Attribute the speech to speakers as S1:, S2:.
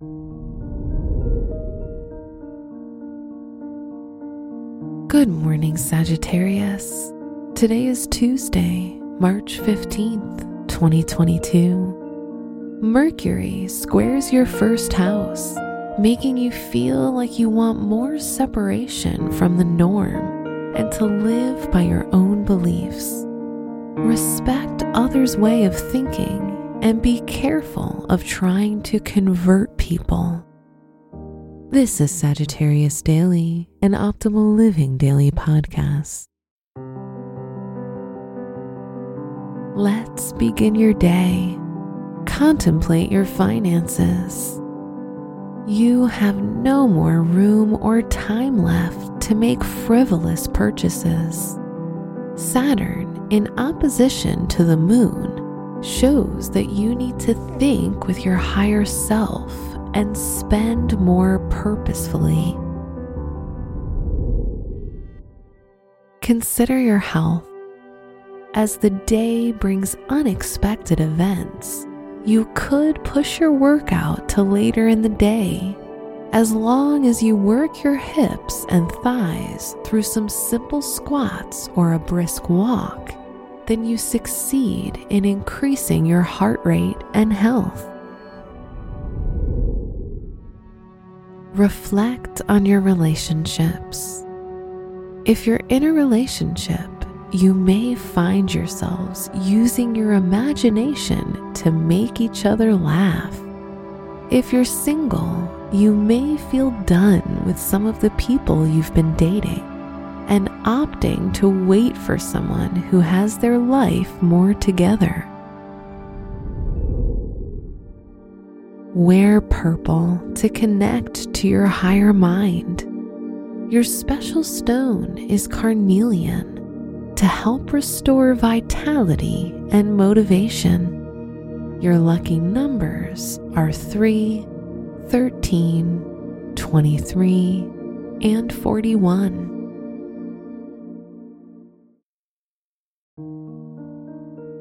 S1: Good morning, Sagittarius. Today is Tuesday, March 15th, 2022. Mercury squares your first house, making you feel like you want more separation from the norm and to live by your own beliefs. Respect others' way of thinking and be careful of trying to convert people. This is Sagittarius Daily, an optimal living daily podcast. Let's begin your day. Contemplate your finances. You have no more room or time left to make frivolous purchases. Saturn, in opposition to the moon, shows that you need to think with your higher self and spend more purposefully. Consider your health. As the day brings unexpected events, you could push your workout to later in the day. As long as you work your hips and thighs through some simple squats or a brisk walk, then you succeed in increasing your heart rate and health. reflect on your relationships. If you're in a relationship, you may find yourselves using your imagination to make each other laugh. If you're single, you may feel done with some of the people you've been dating and opting to wait for someone who has their life more together. Wear purple to connect to your higher mind. Your special stone is carnelian to help restore vitality and motivation. Your lucky numbers are 3, 13, 23, and 41.